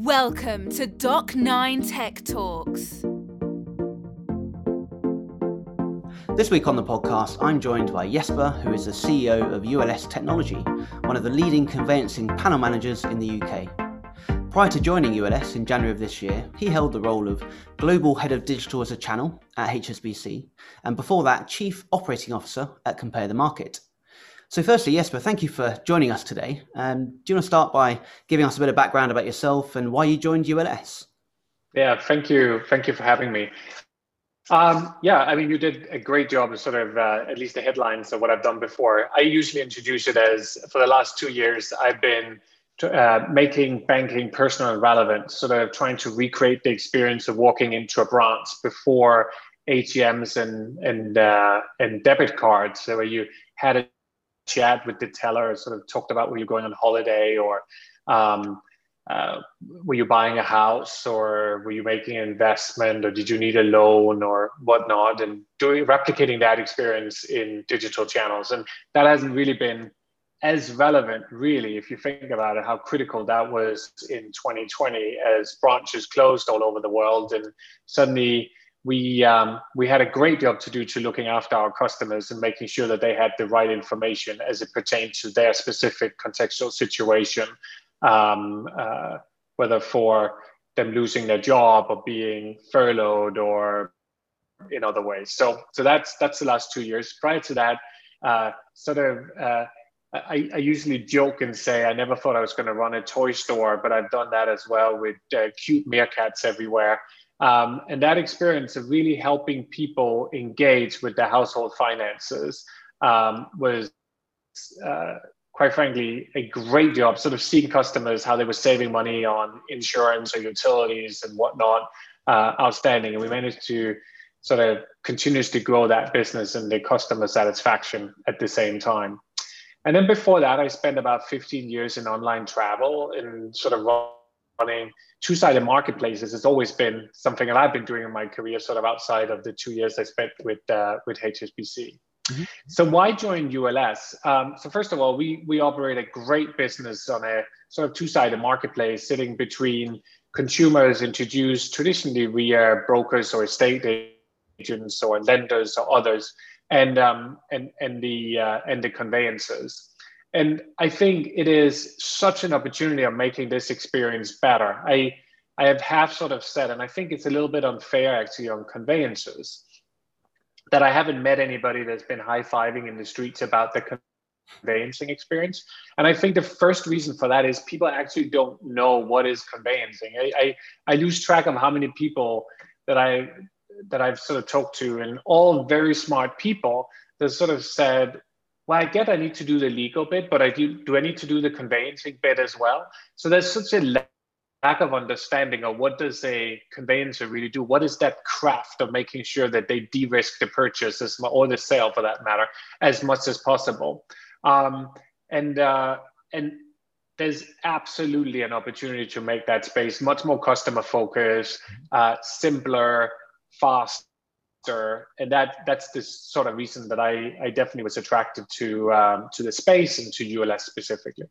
Welcome to Doc9 Tech Talks. This week on the podcast, I'm joined by Jesper, who is the CEO of ULS Technology, one of the leading conveyancing panel managers in the UK. Prior to joining ULS in January of this year, he held the role of Global Head of Digital as a Channel at HSBC, and before that, Chief Operating Officer at Compare the Market. So, firstly, Jesper, thank you for joining us today. Um, do you want to start by giving us a bit of background about yourself and why you joined ULS? Yeah, thank you. Thank you for having me. Um, yeah, I mean, you did a great job of sort of uh, at least the headlines of what I've done before. I usually introduce it as for the last two years, I've been uh, making banking personal and relevant, sort of trying to recreate the experience of walking into a branch before ATMs and and uh, and debit cards, so where you had a chat with the teller, sort of talked about were you're going on holiday or um, uh, were you buying a house or were you making an investment or did you need a loan or whatnot? And doing replicating that experience in digital channels. And that hasn't really been as relevant really if you think about it how critical that was in 2020 as branches closed all over the world and suddenly we um, we had a great job to do to looking after our customers and making sure that they had the right information as it pertained to their specific contextual situation, um, uh, whether for them losing their job or being furloughed or in other ways. So so that's that's the last two years. Prior to that, uh, sort of. Uh, I, I, usually joke and say I never thought I was going to run a toy store, but I've done that as well with uh, cute meerkats everywhere. Um, and that experience of really helping people engage with their household finances um, was, uh, quite frankly, a great job, sort of seeing customers how they were saving money on insurance or utilities and whatnot. Uh, outstanding. And we managed to sort of continuously grow that business and the customer satisfaction at the same time. And then before that, I spent about 15 years in online travel and sort of running two-sided marketplaces has always been something that I've been doing in my career, sort of outside of the two years I spent with uh, with HSBC. Mm-hmm. So why join ULS? Um, so first of all, we we operate a great business on a sort of two-sided marketplace, sitting between consumers introduced traditionally via brokers or estate agents or lenders or others, and um, and and the uh, and the conveyancers. And I think it is such an opportunity of making this experience better. I, I have half sort of said, and I think it's a little bit unfair actually on conveyancers, that I haven't met anybody that's been high fiving in the streets about the conveyancing experience. And I think the first reason for that is people actually don't know what is conveyancing. I, I, I lose track of how many people that I that I've sort of talked to, and all very smart people that sort of said, well, I get I need to do the legal bit, but I do do I need to do the conveyancing bit as well? So there's such a lack of understanding of what does a conveyancer really do? What is that craft of making sure that they de-risk the purchase as, or the sale for that matter as much as possible? Um, and uh, and there's absolutely an opportunity to make that space much more customer focused, uh, simpler, fast, and that that's the sort of reason that I, I definitely was attracted to um, to the space and to ULS specifically.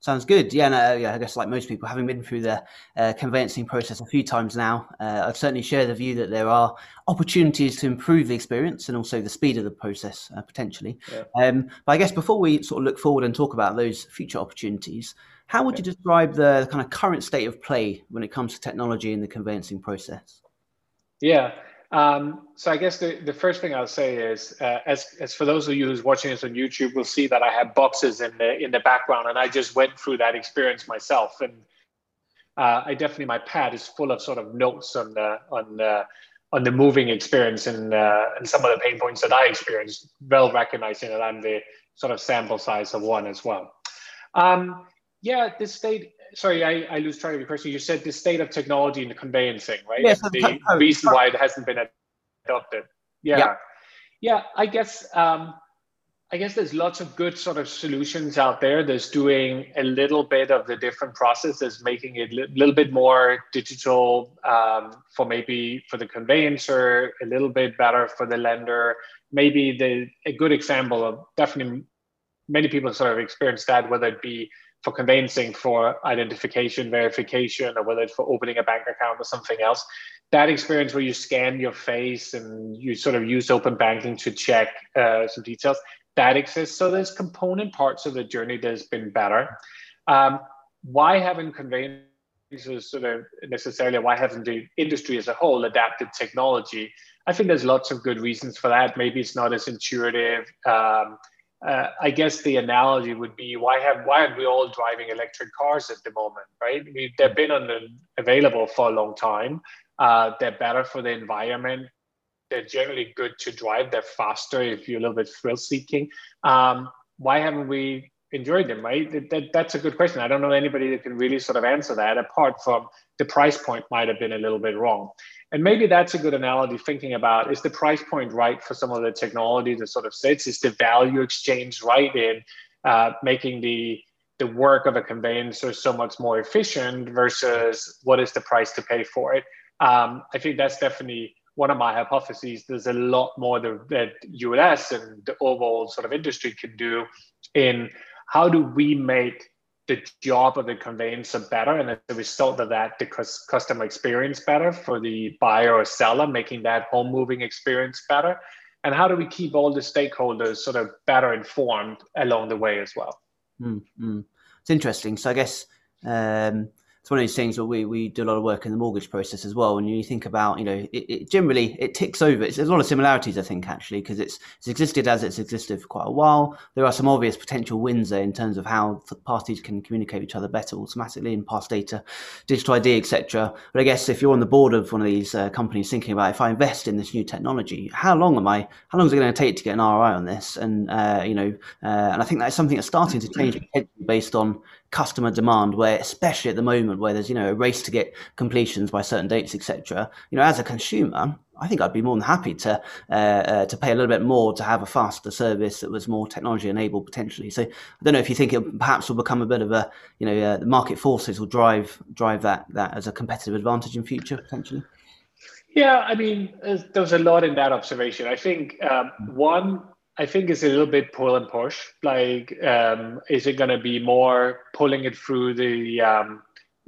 Sounds good. Yeah, no, yeah. I guess like most people, having been through the uh, conveyancing process a few times now, uh, I've certainly shared the view that there are opportunities to improve the experience and also the speed of the process uh, potentially. Yeah. Um, but I guess before we sort of look forward and talk about those future opportunities, how would you describe the kind of current state of play when it comes to technology in the conveyancing process? Yeah, um, so I guess the, the first thing I'll say is, uh, as, as for those of you who's watching this on YouTube, will see that I have boxes in the in the background, and I just went through that experience myself. And uh, I definitely my pad is full of sort of notes on the on the on the moving experience and uh, and some of the pain points that I experienced, well recognizing that I'm the sort of sample size of one as well. Um, yeah, this state sorry, I, I lose track of your question. You said the state of technology in the conveyancing, right? Yes, the reason why it hasn't been adopted. Yeah. Yeah, yeah I guess um, I guess there's lots of good sort of solutions out there. There's doing a little bit of the different processes, making it a little bit more digital um, for maybe for the conveyancer, a little bit better for the lender. Maybe the a good example of definitely many people sort of experienced that, whether it be for conveyancing for identification verification or whether it's for opening a bank account or something else. That experience where you scan your face and you sort of use open banking to check uh, some details that exists. So there's component parts of the journey that's been better. Um, why haven't conveyancers sort of necessarily why hasn't the industry as a whole adapted technology? I think there's lots of good reasons for that. Maybe it's not as intuitive um, uh, I guess the analogy would be why have why aren't we all driving electric cars at the moment, right? Mean, they've been on the, available for a long time. Uh, they're better for the environment. They're generally good to drive. They're faster if you're a little bit thrill seeking. Um, why haven't we enjoyed them, right? That, that, that's a good question. I don't know anybody that can really sort of answer that apart from the price point might have been a little bit wrong. And maybe that's a good analogy thinking about is the price point right for some of the technology that sort of sits? Is the value exchange right in uh, making the the work of a conveyancer so much more efficient versus what is the price to pay for it? Um, I think that's definitely one of my hypotheses. There's a lot more that, that ULS and the overall sort of industry can do in how do we make the job of the conveyancer better and as a result of that the customer experience better for the buyer or seller making that home moving experience better. And how do we keep all the stakeholders sort of better informed along the way as well? Mm-hmm. it's interesting. So i guess um, it's one of these things where we, we do a lot of work in the mortgage process as well. And you think about, you know, it, it generally it ticks over. It's, there's a lot of similarities, I think, actually, because it's it's existed as it's existed for quite a while. There are some obvious potential wins there in terms of how parties can communicate with each other better automatically and pass data, digital ID, etc. But I guess if you're on the board of one of these uh, companies thinking about if I invest in this new technology, how long am I? How long is it going to take to get an ROI on this? And uh, you know, uh, and I think that's something that's starting to change based on customer demand where especially at the moment where there's you know a race to get completions by certain dates etc you know as a consumer i think i'd be more than happy to uh, uh, to pay a little bit more to have a faster service that was more technology enabled potentially. So i don't know if you think it perhaps will become a bit of a you know uh, the market forces will drive drive that that as a competitive advantage in future potentially? Yeah i mean there's a lot in that observation. I think um, one I think it's a little bit pull and push. Like, um, is it going to be more pulling it through the um,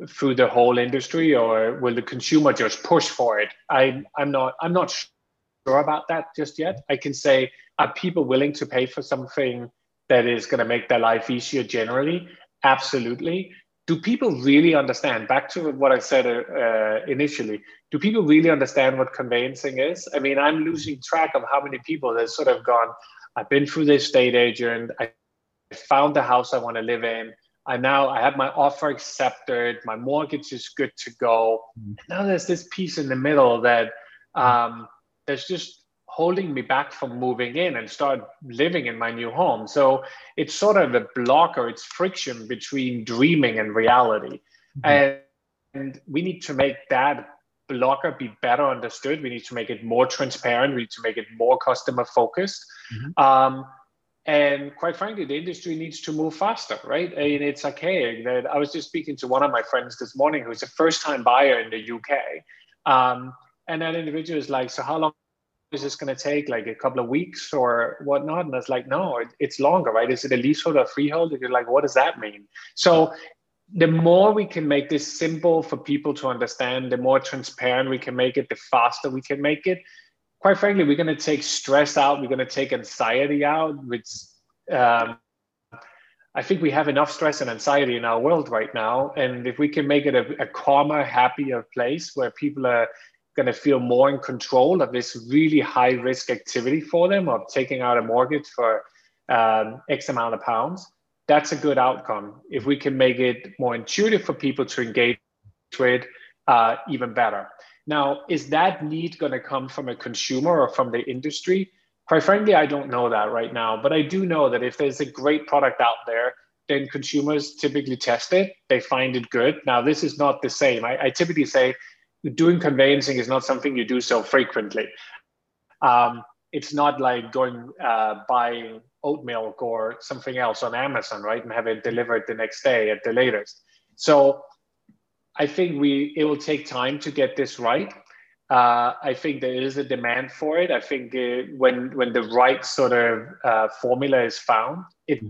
through the whole industry, or will the consumer just push for it? I'm I'm not. I'm not sure about that just yet. I can say, are people willing to pay for something that is going to make their life easier generally? Absolutely. Do people really understand? Back to what I said uh, initially. Do people really understand what conveyancing is? I mean, I'm losing track of how many people have sort of gone I've been through the estate agent. I found the house I want to live in. I now I have my offer accepted. My mortgage is good to go. Mm-hmm. Now there's this piece in the middle that um, that's just holding me back from moving in and start living in my new home. So it's sort of a blocker. It's friction between dreaming and reality, mm-hmm. and, and we need to make that blocker be better understood. We need to make it more transparent. We need to make it more customer focused. Mm-hmm. Um, and quite frankly, the industry needs to move faster, right? I mean, it's archaic. That I was just speaking to one of my friends this morning who's a first-time buyer in the UK, um, and that individual is like, "So how long is this going to take? Like a couple of weeks or whatnot?" And I was like, "No, it, it's longer, right? Is it a leasehold or freehold?" And you're like, "What does that mean?" So the more we can make this simple for people to understand, the more transparent we can make it, the faster we can make it. Quite frankly, we're going to take stress out. We're going to take anxiety out, which um, I think we have enough stress and anxiety in our world right now. And if we can make it a, a calmer, happier place where people are going to feel more in control of this really high risk activity for them of taking out a mortgage for um, X amount of pounds, that's a good outcome. If we can make it more intuitive for people to engage with, uh, even better. Now, is that need going to come from a consumer or from the industry? Quite frankly, I don't know that right now, but I do know that if there's a great product out there, then consumers typically test it. They find it good. Now, this is not the same. I, I typically say doing conveyancing is not something you do so frequently. Um, it's not like going uh, buying oat milk or something else on Amazon, right, and have it delivered the next day at the latest. So I think we it will take time to get this right. Uh, I think there is a demand for it. I think uh, when when the right sort of uh, formula is found, it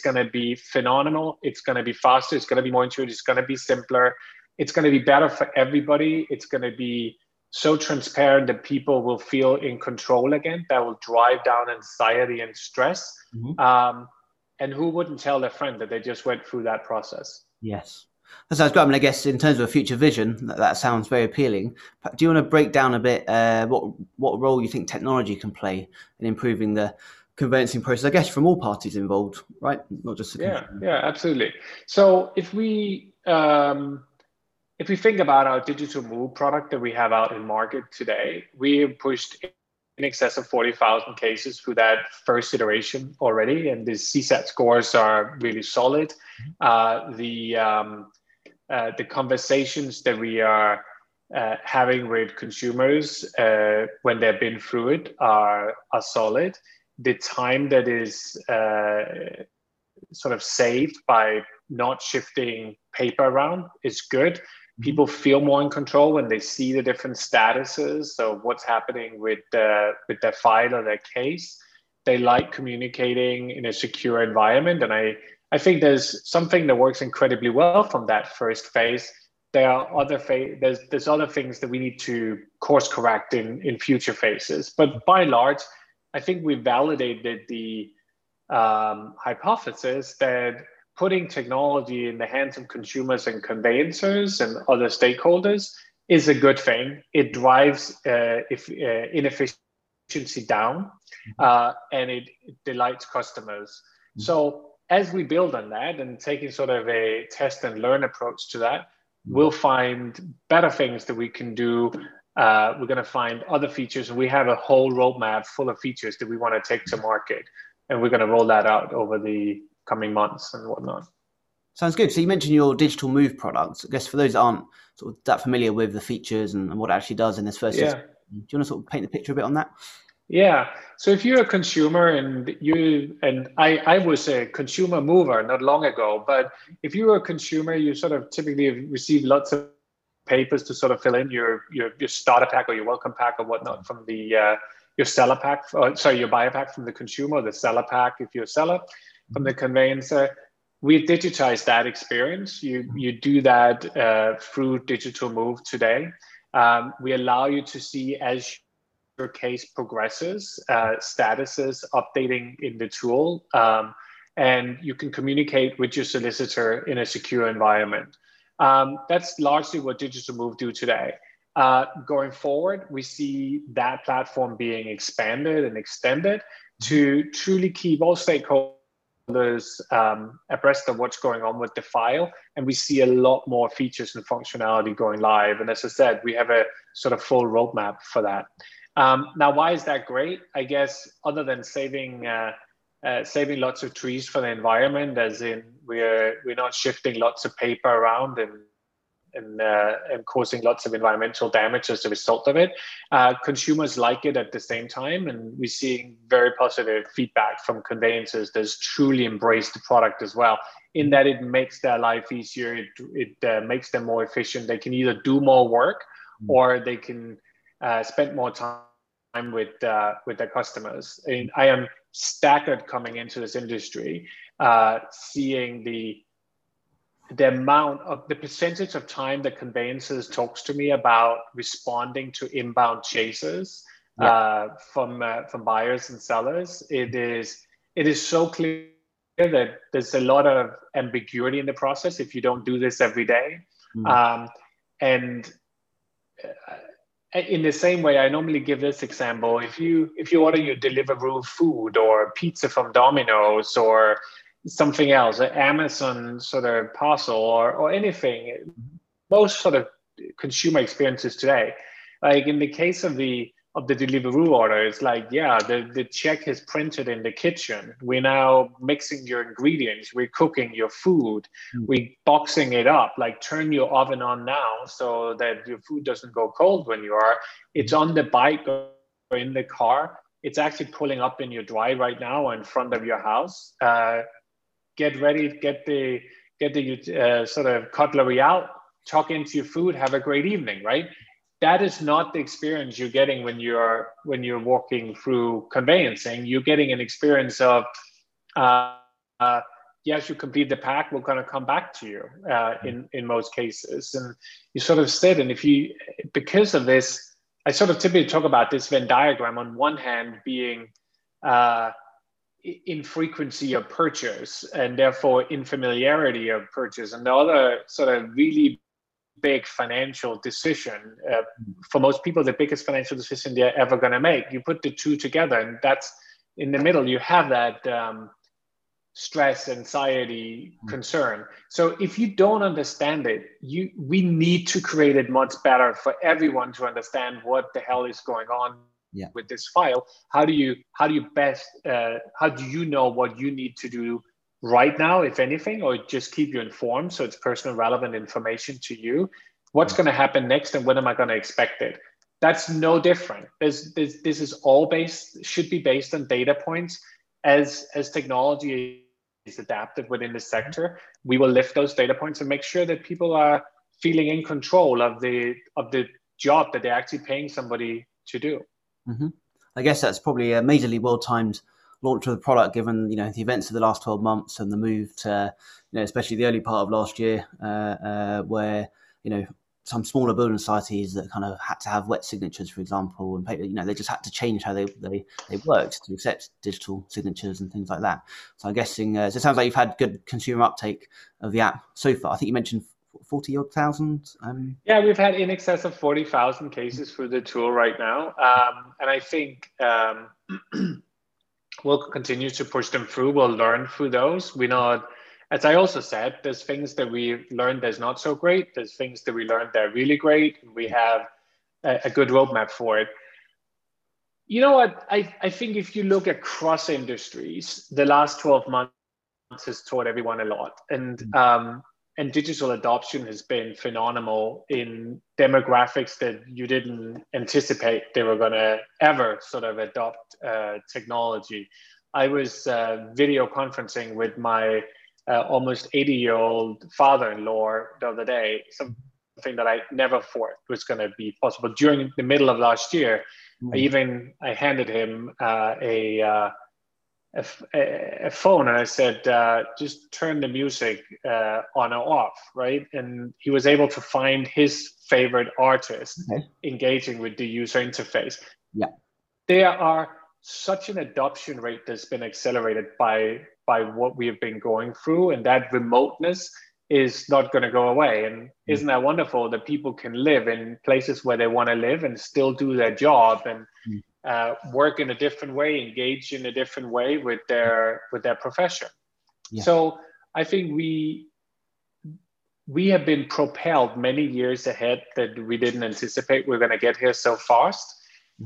going to be phenomenal. It's going to be faster. It's going to be more intuitive. It's going to be simpler. It's going to be better for everybody. It's going to be so transparent that people will feel in control again. That will drive down anxiety and stress. Mm-hmm. Um, and who wouldn't tell their friend that they just went through that process? Yes. That sounds great. I mean, I guess in terms of a future vision, that, that sounds very appealing. Do you want to break down a bit uh, what what role you think technology can play in improving the conveyancing process? I guess from all parties involved, right? Not just yeah, yeah, absolutely. So if we um, if we think about our digital move product that we have out in market today, we have pushed in excess of 40,000 cases through that first iteration already, and the CSAT scores are really solid. Uh, the um, uh, the conversations that we are uh, having with consumers uh, when they've been through it are are solid. The time that is uh, sort of saved by not shifting paper around is good people feel more in control when they see the different statuses of what's happening with the with their file or their case. They like communicating in a secure environment, and I I think there's something that works incredibly well from that first phase. There are other phase, there's there's other things that we need to course correct in in future phases, but by and large, I think we validated the um, hypothesis that putting technology in the hands of consumers and conveyancers and other stakeholders is a good thing. It drives uh, if, uh, inefficiency down mm-hmm. uh, and it, it, delights customers. Mm-hmm. So as we build on that and taking sort of a test and learn approach to that, mm-hmm. we'll find better things that we can do. Uh, we're going to find other features, and we have a whole roadmap full of features that we want to take to market, and we're going to roll that out over the coming months and whatnot. Sounds good. So you mentioned your digital move products. I guess for those that aren't sort of that familiar with the features and, and what it actually does in this first, yeah. System, do you want to sort of paint the picture a bit on that? Yeah. So if you're a consumer and you and I, I was a consumer mover not long ago, but if you're a consumer, you sort of typically receive lots of papers to sort of fill in your your, your starter pack or your welcome pack or whatnot from the uh, your seller pack. Or, sorry, your buyer pack from the consumer, the seller pack if you're a seller from the conveyancer. We digitize that experience. You, you do that uh, through Digital Move today. Um, we allow you to see as your case progresses, uh, statuses updating in the tool, um, and you can communicate with your solicitor in a secure environment. Um, that's largely what Digital Move do today. Uh, going forward, we see that platform being expanded and extended to truly keep all stakeholders stakeholders um, abreast of what's going on with the file. And we see a lot more features and functionality going live. And as I said, we have a sort of full roadmap for that. Um, now, why is that great? I guess other than saving uh, uh, saving lots of trees for the environment, as in we're we're not shifting lots of paper around and and, uh, and causing lots of environmental damage as a result of it. Uh, consumers like it at the same time, and we're seeing very positive feedback from conveyancers that's truly embraced the product as well. In that it makes their life easier, it, it uh, makes them more efficient. They can either do more work mm. or they can uh, spend more time with uh, with their customers. And I am staggered coming into this industry, uh, seeing the the amount of the percentage of time that conveyancers talks to me about responding to inbound chases yeah. uh, from uh, from buyers and sellers it is it is so clear that there's a lot of ambiguity in the process if you don't do this every day mm. um, and uh, in the same way i normally give this example if you if you order your deliveroo food or pizza from domino's or something else, an Amazon sort of parcel or, or anything, most sort of consumer experiences today. Like in the case of the of the Deliveroo order, it's like, yeah, the, the check is printed in the kitchen. We're now mixing your ingredients. We're cooking your food. Mm. We're boxing it up. Like turn your oven on now so that your food doesn't go cold when you are. It's on the bike or in the car. It's actually pulling up in your drive right now in front of your house. Uh, get ready, get the get the uh, sort of cutlery out, tuck into your food, have a great evening, right? That is not the experience you're getting when you're when you're walking through conveyancing. You're getting an experience of uh, uh, yes, you complete the pack, we're going to come back to you uh, in in most cases. And you sort of said, and if you because of this, I sort of typically talk about this Venn diagram. On one hand, being uh, infrequency of purchase and therefore in familiarity of purchase, and the other sort of really big financial decision uh, for most people the biggest financial decision they're ever going to make. You put the two together and that's in the middle you have that um, stress anxiety mm. concern. So if you don't understand it you we need to create it much better for everyone to understand what the hell is going on yeah. with this file how do you how do you best uh, how do you know what you need to do right now if anything or just keep you informed so it's personal relevant information to you? What's going to happen next and when am i going to expect it? That's no different. This, this, this is all based should be based on data points. As as technology is adapted within the sector, we will lift those data points and make sure that people are feeling in control of the of the job that they're actually paying somebody to do. Mm-hmm. I guess that's probably a majorly well timed launch of the product, given you know the events of the last twelve months and the move to you know especially the early part of last year, uh, uh, where you know some smaller building societies that kind of had to have wet signatures, for example, and you know they just had to change how they they, they worked to accept digital signatures and things like that. So I'm guessing uh, so it sounds like you've had good consumer uptake of the app so far. I think you mentioned forty odd thousand. Um... Yeah, we've had in excess of forty thousand cases for the tool right now, um, and I think. Um, we'll continue to push them through. We'll learn through those. We know as I also said, there's things that we learned that's not so great. There's things that we learned that are really great. We have a, a good roadmap for it. You know what? I, I think if you look across industries, the last 12 months has taught everyone a lot. And mm. um, and digital adoption has been phenomenal in demographics that you didn't anticipate they were going to ever sort of adopt uh, technology. I was uh, video conferencing with my uh, almost 80 year old father in law the other day, something that I never thought was going to be possible. During the middle of last year, mm. I even I handed him uh, a, uh, a, a, phone and I said, uh, just turn the music uh, on or off, right? And he was able to find his favorite artist okay. engaging with the user interface. Yeah. There are such an adoption rate that's been accelerated by by what we have been going through and that remoteness is not going to go away and mm. isn't that wonderful that people can live in places where they want to live and still do their job and mm. Uh, work in a different way engage in a different way with their with their profession yeah. so i think we we have been propelled many years ahead that we didn't anticipate we are going to get here so fast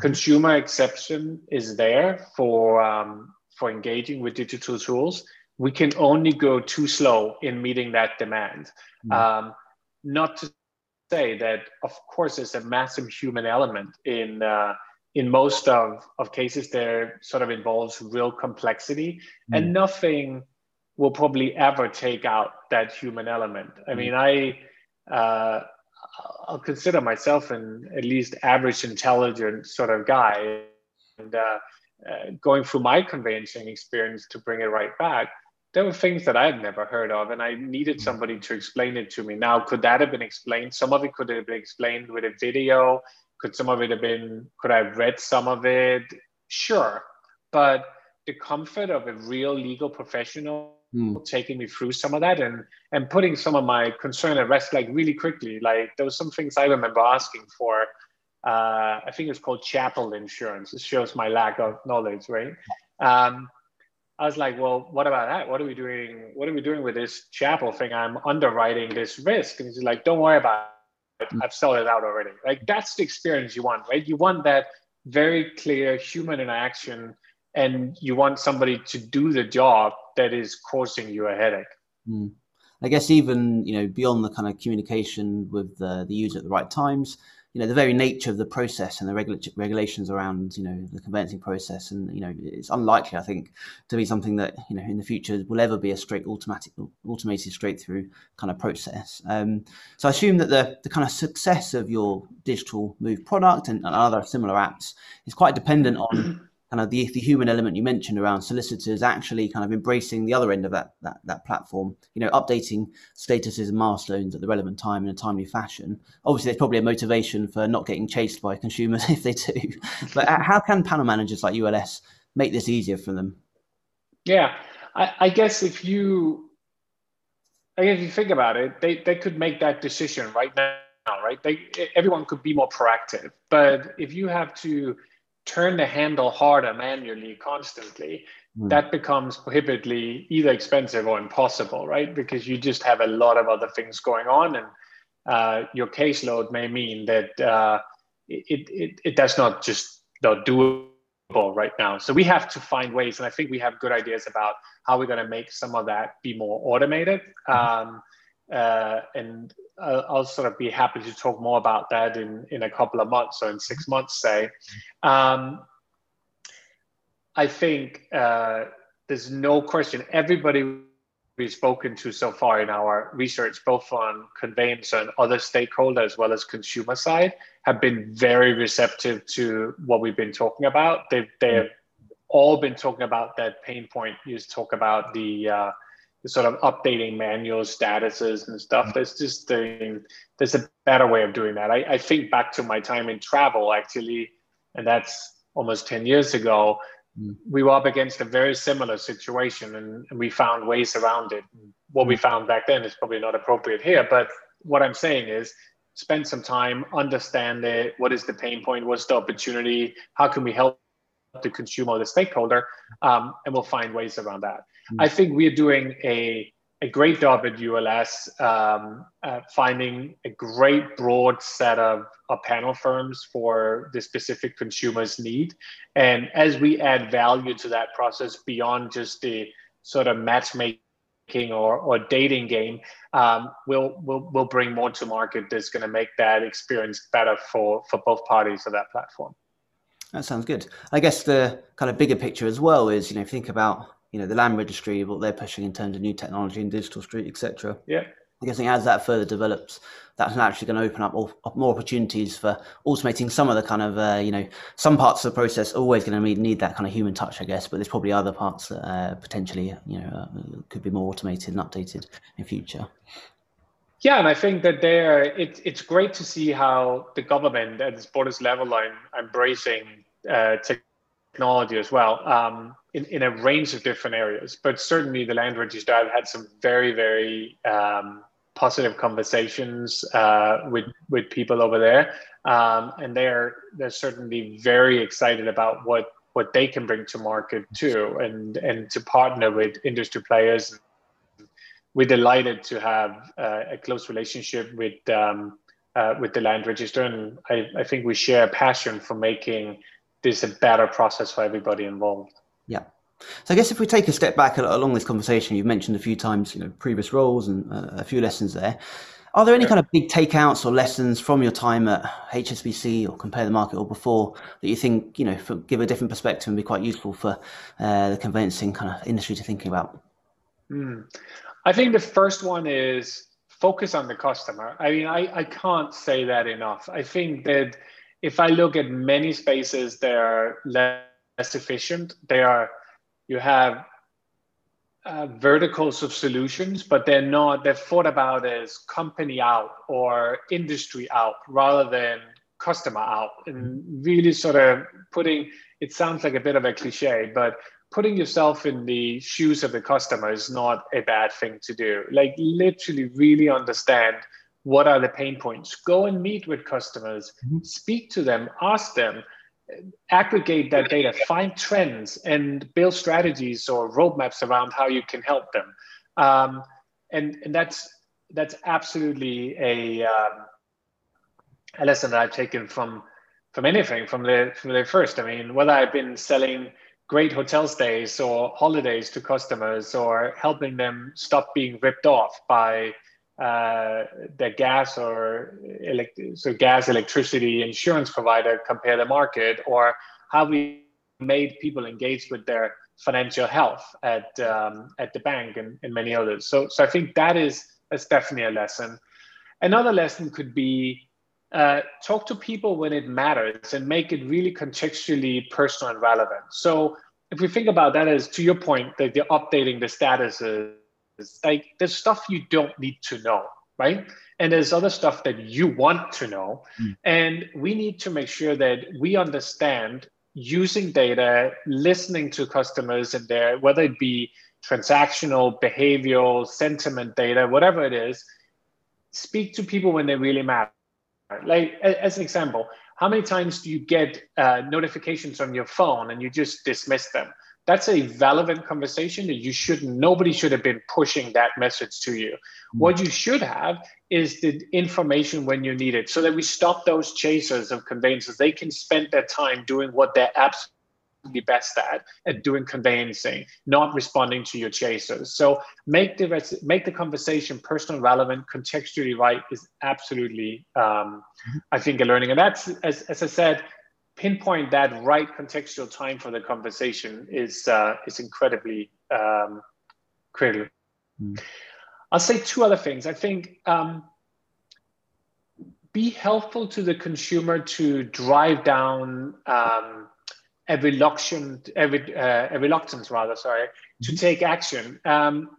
consumer exception is there for um, for engaging with digital tools. We can only go too slow in meeting that demand. Mm. Um, not to say that, of course, there's a massive human element in uh, in most of, of cases. There sort of involves real complexity, mm. and nothing will probably ever take out that human element. I mm. mean, I. Uh, I'll consider myself an at least average intelligent sort of guy. And uh, uh, going through my conveyancing experience to bring it right back, there were things that I had never heard of, and I needed somebody to explain it to me. Now, could that have been explained? Some of it could have been explained with a video. Could some of it have been, could I have read some of it? Sure. But the comfort of a real legal professional mm. taking me through some of that and and putting some of my concern at rest like really quickly like there was some things i remember asking for uh, i think it's called chapel insurance it shows my lack of knowledge right um, i was like well what about that what are we doing what are we doing with this chapel thing i'm underwriting this risk and he's like don't worry about it. I've sold it out already like that's the experience you want right you want that very clear human interaction and you want somebody to do the job that is causing you a headache. Mm. I guess even you know beyond the kind of communication with the, the user at the right times, you know the very nature of the process and the regula- regulations around you know the conveyancing process, and you know it's unlikely I think to be something that you know in the future will ever be a straight automatic automated straight through kind of process. Um, so I assume that the the kind of success of your digital move product and, and other similar apps is quite dependent on kind of the, the human element you mentioned around solicitors actually kind of embracing the other end of that, that that platform, you know, updating statuses and milestones at the relevant time in a timely fashion. Obviously, there's probably a motivation for not getting chased by consumers if they do. But how can panel managers like ULS make this easier for them? Yeah, I, I guess if you, I guess if you think about it, they, they could make that decision right now, right? They, everyone could be more proactive. But if you have to turn the handle harder manually constantly, mm. that becomes prohibitively either expensive or impossible, right? Because you just have a lot of other things going on, and uh, your caseload may mean that uh, it, it, it does not just not do right now. So we have to find ways, and I think we have good ideas about how we're going to make some of that be more automated. Mm-hmm. Um, uh, and I'll, I'll, sort of be happy to talk more about that in, in a couple of months or in six months, say. Um, I think uh, there's no question. Everybody we've spoken to so far in our research, both on conveyance and other stakeholders as well as consumer side, have been very receptive to what we've been talking about. They've they've all been talking about that pain point. You just talk about the, uh, the sort of updating manual statuses and stuff. Mm-hmm. There's just a, there's a better way of doing that. I, I think back to my time in travel actually, and that's almost 10 years ago mm. we were up against a very similar situation and, and we found ways around it. What we mm. found back then is probably not appropriate here, but what I'm saying is spend some time, understand it. What is the pain point? What's the opportunity? How can we help the consumer or the stakeholder? Um, and we'll find ways around that. Mm-hmm. I think we're doing a a great job at ULS um, uh, finding a great broad set of, of panel firms for the specific consumer's need. And as we add value to that process beyond just the sort of matchmaking or, or dating game, um, we'll, we'll, we'll bring more to market that's going to make that experience better for, for both parties of that platform. That sounds good. I guess the kind of bigger picture as well is, you know, think about you know the land registry, what they're pushing in terms of new technology and digital street, etc. Yeah. I guess as that further develops, that's actually going to open up more opportunities for automating some of the kind of uh, you know some parts of the process always going to need, need that kind of human touch, I guess. But there's probably other parts that uh, potentially you know uh, could be more automated and updated in future. Yeah, and I think that there it, it's great to see how the government at the Sporters level are embracing uh, technology as well. Um, in, in a range of different areas. But certainly the land register, I've had some very, very um, positive conversations uh, with with people over there, um, and they're they're certainly very excited about what what they can bring to market too, and and to partner with industry players. We're delighted to have uh, a close relationship with um, uh, with the land register, and I, I think we share a passion for making this a better process for everybody involved. Yeah. So I guess if we take a step back along this conversation, you've mentioned a few times, you know, previous roles and uh, a few lessons there. Are there any kind of big takeouts or lessons from your time at HSBC or Compare the Market or before that you think, you know, for, give a different perspective and be quite useful for uh, the conveyancing kind of industry to thinking about? Mm. I think the first one is focus on the customer. I mean, I, I can't say that enough. I think that if I look at many spaces, they're less efficient. They are you have uh, verticals of solutions, but they're not, they're thought about as company out or industry out rather than customer out. And really sort of putting, it sounds like a bit of a cliche, but putting yourself in the shoes of the customer is not a bad thing to do. Like literally really understand what are the pain points. Go and meet with customers, mm-hmm. speak to them, ask them, aggregate that data, find trends, and build strategies or roadmaps around how you can help them. Um, and and that's that's absolutely a um, a lesson that I've taken from from anything from the from the first. I mean, whether I've been selling great hotel stays or holidays to customers or helping them stop being ripped off by uh, the gas or elect- so gas, electricity, insurance provider compare the market, or how we made people engage with their financial health at um, at the bank and, and many others. So so I think that is that's definitely a lesson. Another lesson could be uh, talk to people when it matters and make it really contextually personal and relevant. So if we think about that as to your point, that you're updating the statuses, like there's stuff you don't need to know, right? And there's other stuff that you want to know. Mm. And we need to make sure that we understand using data, listening to customers and their, whether it be transactional, behavioral, sentiment data, whatever it is, speak to people when they really matter. Like as an example, how many times do you get uh, notifications on your phone and you just dismiss them? That's a relevant conversation that you should nobody should have been pushing that message to you. Mm-hmm. What you should have is the information when you need it so that we stop those chasers of conveyances. They can spend their time doing what they're absolutely be best at at doing conveyancing, not responding to your chasers. So make the make the conversation personal, relevant, contextually right is absolutely, um, I think, a learning. And that's as, as I said, pinpoint that right contextual time for the conversation is uh, is incredibly um, critical. Mm. I'll say two other things. I think. Um, be helpful to the consumer to drive down um, a reluctant, a, a reluctance rather, sorry, to mm-hmm. take action. Um,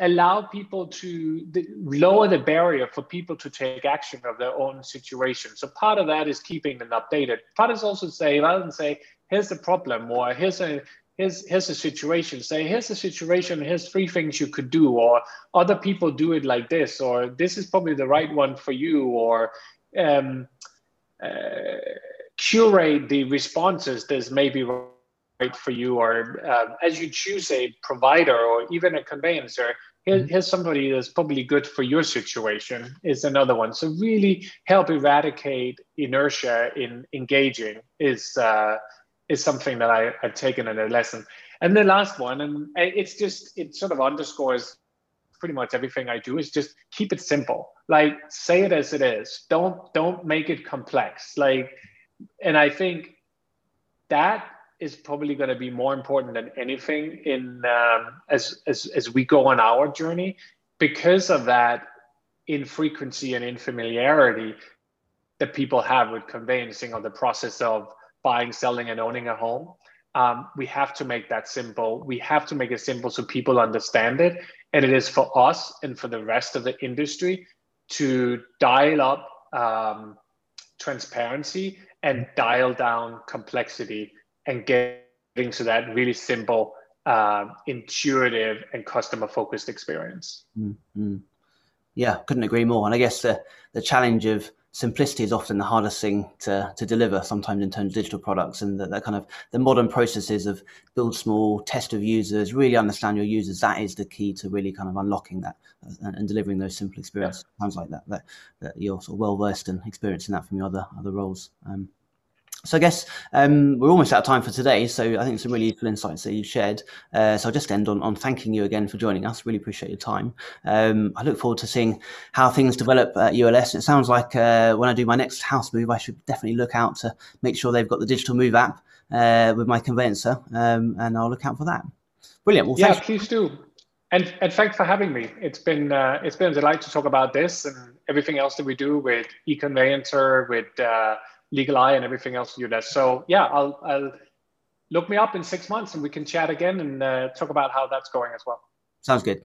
allow people to the, lower the barrier for people to take action of their own situation. So part of that is keeping them updated. Part is also say rather than say, here's the problem or here's a here's here's a situation. Say here's a situation. Here's three things you could do, or other people do it like this, or this is probably the right one for you, or um, uh, curate the responses that's maybe right for you or uh, as you choose a provider or even a conveyancer here, mm-hmm. here's somebody that's probably good for your situation is another one. So really help eradicate inertia in engaging is uh, is something that I, i've taken in a lesson. And the last one and it's just it sort of underscores pretty much everything i do is just keep it simple. Like say it as it is. Don't don't make it complex. Like and I think that is probably going to be more important than anything in um, as, as as we go on our journey because of that infrequency and infamiliarity that people have with conveyancing or the process of buying, selling, and owning a home. Um, we have to make that simple. We have to make it simple so people understand it. And it is for us and for the rest of the industry to dial up um, transparency and dial down complexity and getting to that really simple, uh, intuitive, and customer focused experience. Mm-hmm. Yeah, couldn't agree more. And I guess the, the challenge of simplicity is often the hardest thing to, to deliver sometimes in terms of digital products and the, the kind of the modern processes of build small test of users really understand your users that is the key to really kind of unlocking that and, and delivering those simple experiences yeah. sounds like that, that that you're sort of well versed in experiencing that from your other other roles um, so I guess um, we're almost out of time for today. So I think some really useful insights that you've shared. Uh, so I'll just end on, on thanking you again for joining us. Really appreciate your time. Um, I look forward to seeing how things develop at ULS. It sounds like uh, when I do my next house move, I should definitely look out to make sure they've got the digital move app uh, with my conveyancer, um, and I'll look out for that. Brilliant. Well, yeah, please do. And, and thanks for having me. It's been uh, it's been a delight to talk about this and everything else that we do with eConveyancer, with uh, Legal Eye and everything else you do that. So yeah, I'll, I'll look me up in six months and we can chat again and uh, talk about how that's going as well. Sounds good.